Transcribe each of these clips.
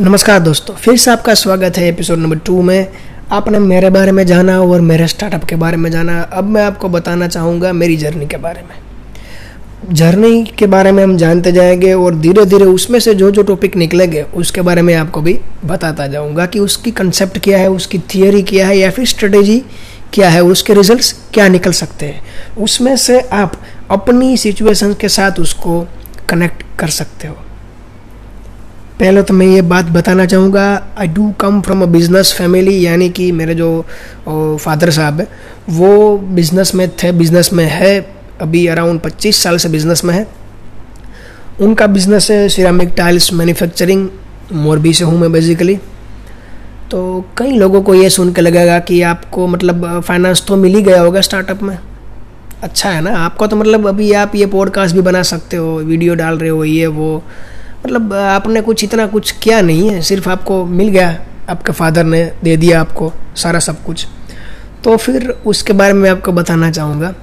नमस्कार दोस्तों, फिर से आपका स्वागत है एपिसोड नंबर टू में। आपने मेरे बारे में जाना और मेरे स्टार्टअप के बारे में जाना। अब मैं आपको बताना चाहूँगा मेरी जर्नी के बारे में। जर्नी के बारे में हम जानते जाएँगे और धीरे धीरे उसमें से जो जो टॉपिक निकलेंगे, उसके बारे में आपको भी बताता जाऊँगा कि उसकी कंसेप्ट क्या है, उसकी थियोरी क्या है या फिर स्ट्रेटेजी क्या है, उसके रिजल्ट्स क्या निकल सकते हैं। उसमें से आप अपनी सिचुएशन के साथ उसको कनेक्ट कर सकते हो। पहले तो मैं ये बात बताना चाहूँगा I do come from a business family यानी कि मेरे जो फादर साहब है, वो बिज़नेस में थे बिज़नेस में है, अभी अराउंड 25 साल से बिज़नेस में है। उनका बिज़नेस है सिरामिक टाइल्स मैन्युफैक्चरिंग मोरबी से हूँ मैं बेसिकली तो कई लोगों को ये सुन के लगेगा कि आपको मतलब फाइनेंस तो मिल ही गया होगा स्टार्टअप में। अच्छा है ना, आपको तो मतलब अभी आप ये पॉडकास्ट भी बना सकते हो वीडियो डाल रहे हो, ये वो। मतलब आपने कुछ इतना कुछ किया नहीं है, सिर्फ़ आपको मिल गया, आपके फादर ने दे दिया आपको सारा सब कुछ। तो फिर उसके बारे में आपको बताना चाहूँगा।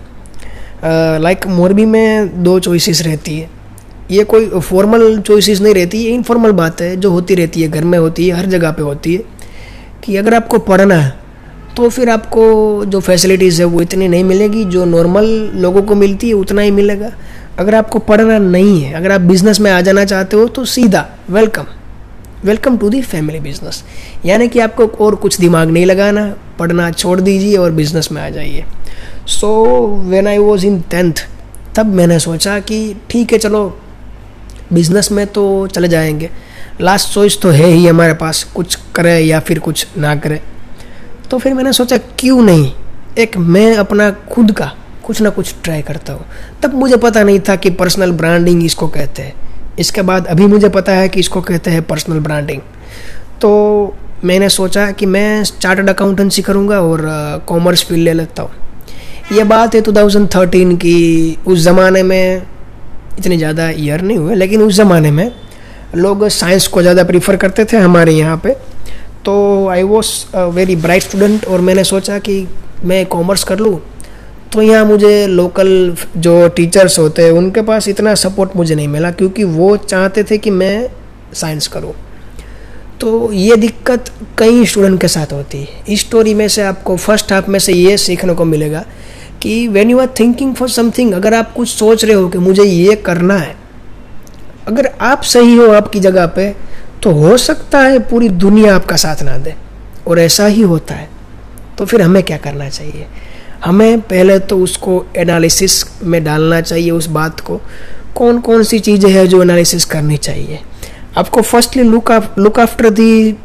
लाइक मोरबी में दो चॉइसेस रहती है। ये कोई फॉर्मल चॉइसेस नहीं रहती, ये इनफॉर्मल बात है, जो होती रहती है, घर में होती है, हर जगह पे होती है। कि अगर आपको पढ़ना है तो फिर आपको जो फैसिलिटीज़ है, वो इतनी नहीं मिलेगी, जो नॉर्मल लोगों को मिलती है, उतना ही मिलेगा। अगर आपको पढ़ना नहीं है, अगर आप बिज़नेस में आ जाना चाहते हो तो सीधा welcome welcome to the family business यानी कि आपको और कुछ दिमाग नहीं लगाना, पढ़ना छोड़ दीजिए और बिज़नेस में आ जाइए. So when I was in tenth तब मैंने सोचा कि ठीक है, चलो बिज़नेस में तो चले जाएँगे. लास्ट चॉइस तो है ही हमारे पास, कुछ करे या फिर कुछ ना करे. तो फिर मैंने सोचा, क्यों नहीं? एक मैं अपना खुद का कुछ ना कुछ ट्राई करता हूँ। तब मुझे पता नहीं था कि पर्सनल ब्रांडिंग इसको कहते हैं। इसके बाद अभी मुझे पता है कि इसको कहते हैं पर्सनल ब्रांडिंग तो मैंने सोचा कि मैं चार्टर्ड अकाउंटेंसी करूँगा और कॉमर्स फ़ील्ड ले लेता हूँ। यह बात है 2013 की। उस ज़माने में इतने ज़्यादा ईयर नहीं हुए, लेकिन उस ज़माने में लोग साइंस को ज़्यादा प्रीफर करते थे हमारे यहाँ पे। तो I was very bright student और मैंने सोचा कि मैं कॉमर्स कर लूँ। तो यहाँ मुझे लोकल जो टीचर्स होते हैं, उनके पास इतना सपोर्ट मुझे नहीं मिला क्योंकि वो चाहते थे कि मैं साइंस करूँ। तो ये दिक्कत कई स्टूडेंट के साथ होती है। इस स्टोरी में से आपको फ़र्स्ट हाफ़ में से ये सीखने को मिलेगा कि when you are thinking for something अगर आप कुछ सोच रहे हो कि मुझे ये करना है, अगर आप सही हो आपकी जगह पे तो हो सकता है पूरी दुनिया आपका साथ ना दे, और ऐसा ही होता है। तो फिर हमें क्या करना चाहिए? हमें पहले तो उसको एनालिसिस में डालना चाहिए उस बात को। कौन कौन सी चीज़ें हैं जो एनालिसिस करनी चाहिए? आपको firstly look of look after the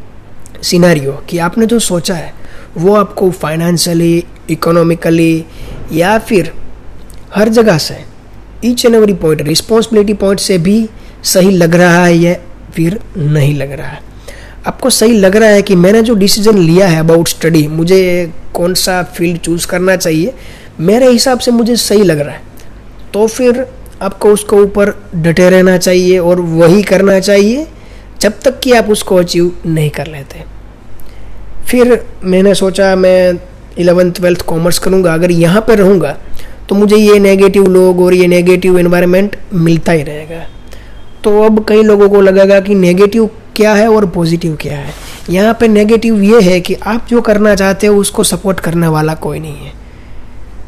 scenario कि आपने जो सोचा है, वो आपको फाइनेंशियली इकोनॉमिकली या फिर हर जगह से each and every point responsibility point से भी सही लग रहा है या फिर नहीं लग रहा है। आपको सही लग रहा है कि मैंने जो डिसीज़न लिया है अबाउट स्टडी मुझे कौन सा फ़ील्ड चूज़ करना चाहिए, मेरे हिसाब से मुझे सही लग रहा है। तो फिर आपको उसको ऊपर डटे रहना चाहिए और वही करना चाहिए, जब तक कि आप उसको अचीव नहीं कर लेते। फिर मैंने सोचा मैं इलेवेंथ ट्वेल्थ कॉमर्स करूँगा, अगर यहाँ पर रहूँगा तो मुझे ये नेगेटिव लोग और ये नेगेटिव एनवायरनमेंट मिलता ही रहेगा। तो अब कई लोगों को लगेगा कि नेगेटिव क्या है और पॉजिटिव क्या है? यहाँ पे नेगेटिव ये है कि आप जो करना चाहते हो, उसको सपोर्ट करने वाला कोई नहीं है।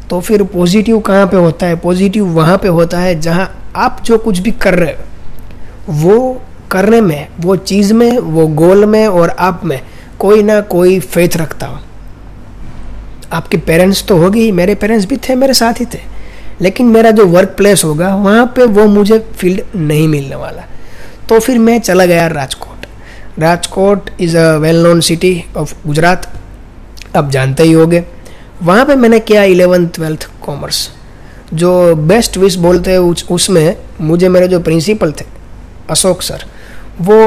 तो फिर पॉजिटिव कहाँ पे होता है? पॉजिटिव वहाँ पे होता है जहाँ आप जो कुछ भी कर रहे हो, वो करने में, वो चीज़ में, वो गोल में और आप में कोई ना कोई फेथ रखता हो। आपके पेरेंट्स तो होगी, मेरे पेरेंट्स भी थे, मेरे साथ ही थे। लेकिन मेरा जो वर्क प्लेस होगा, वहाँ पे वो मुझे फ़ील्ड नहीं मिलने वाला। तो फिर मैं चला गया Rajkot. Rajkot is a well known city of Gujarat आप जानते ही होंगे। वहाँ पे मैंने किया इलेवन ट्वेल्थ कॉमर्स जो बेस्ट विश बोलते हैं उस, उसमें मुझे मेरे जो प्रिंसिपल थे अशोक सर वो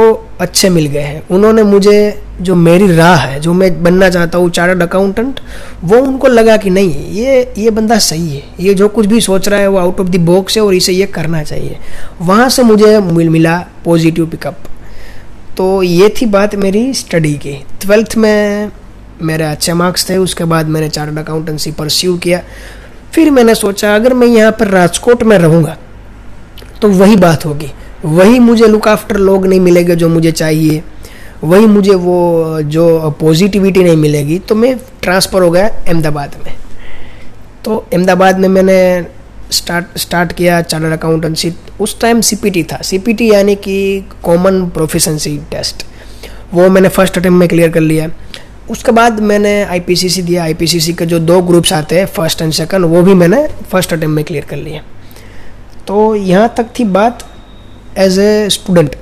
अच्छे मिल गए हैं। उन्होंने मुझे जो मेरी राह है जो मैं बनना चाहता हूँ चार्टर्ड अकाउंटेंट वो उनको लगा कि नहीं ये ये बंदा सही है। ये जो कुछ भी सोच रहा है वो आउट ऑफ़ द बॉक्स है और इसे ये करना चाहिए। वहाँ से मुझे मिल मिला पॉजिटिव पिकअप तो ये थी बात मेरी स्टडी की। ट्वेल्थ में मेरे अच्छे मार्क्स थे, उसके बाद मैंने चार्टर्ड अकाउंटेंसी परस्यू किया। फिर मैंने सोचा, अगर मैं यहाँ पर राजकोट में रहूँगा तो वही बात होगी। वही मुझे लुक आफ्टर लोग नहीं मिलेंगे जो मुझे चाहिए। वही मुझे वो, जो पॉजिटिविटी नहीं मिलेगी। तो मैं ट्रांसफ़र हो गया अहमदाबाद में। तो अहमदाबाद में मैंने स्टार्ट स्टार्ट किया चार्टर्ड अकाउंटेंसी उस टाइम सीपीटी था। सीपीटी यानी कि कॉमन प्रोफिशेंसी टेस्ट वो मैंने फ़र्स्ट अटेम्प्ट में क्लियर कर लिया। उसके बाद मैंने आईपीसीसी दिया। आईपीसीसी के जो दो ग्रुप्स आते हैं फ़र्स्ट एंड सेकंड वो भी मैंने फ़र्स्ट अटेम्प्ट में क्लियर कर लिया तो यहाँ तक थी बात एज ए स्टूडेंट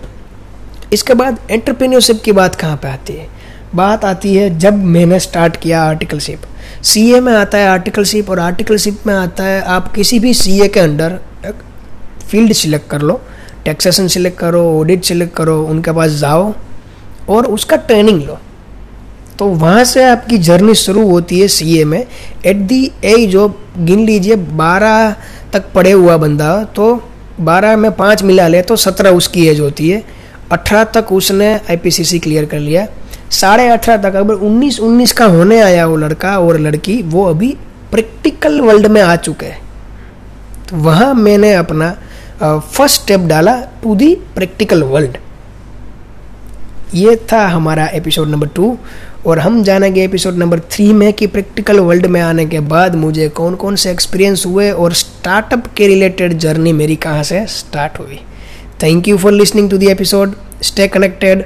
इसके बाद एंटरप्रेन्योरशिप की बात कहाँ पे आती है? बात आती है जब मैंने स्टार्ट किया आर्टिकलशिप सी ए में आता है आर्टिकलशिप और आर्टिकलशिप में आता है आप किसी भी सी ए के अंडर फ़ील्ड सिलेक्ट कर लो टैक्सेशन सिलेक्ट करो ऑडिट सिलेक्ट करो, उनके पास जाओ और उसका ट्रेनिंग लो। तो वहाँ से आपकी जर्नी शुरू होती है सीए में। एट दी एज जो गिन लीजिए, बारह तक पढ़े हुआ बंदा तो बारह में पाँच मिला ले तो सत्रह उसकी एज होती है। अठारह तक उसने आईपीसीसी क्लियर कर लिया। साढ़े अठारह तक, अगर उन्नीस उन्नीस का होने आया वो लड़का और लड़की, वो अभी प्रैक्टिकल वर्ल्ड में आ चुके हैं। तो वहाँ मैंने अपना फ़र्स्ट स्टेप डाला टू दी प्रैक्टिकल वर्ल्ड ये था हमारा एपिसोड नंबर टू और हम जानेंगे एपिसोड नंबर थ्री में कि प्रैक्टिकल वर्ल्ड में आने के बाद मुझे कौन कौन से एक्सपीरियंस हुए और स्टार्टअप के रिलेटेड जर्नी मेरी कहाँ से स्टार्ट हुई। Thank you for listening to the episode stay connected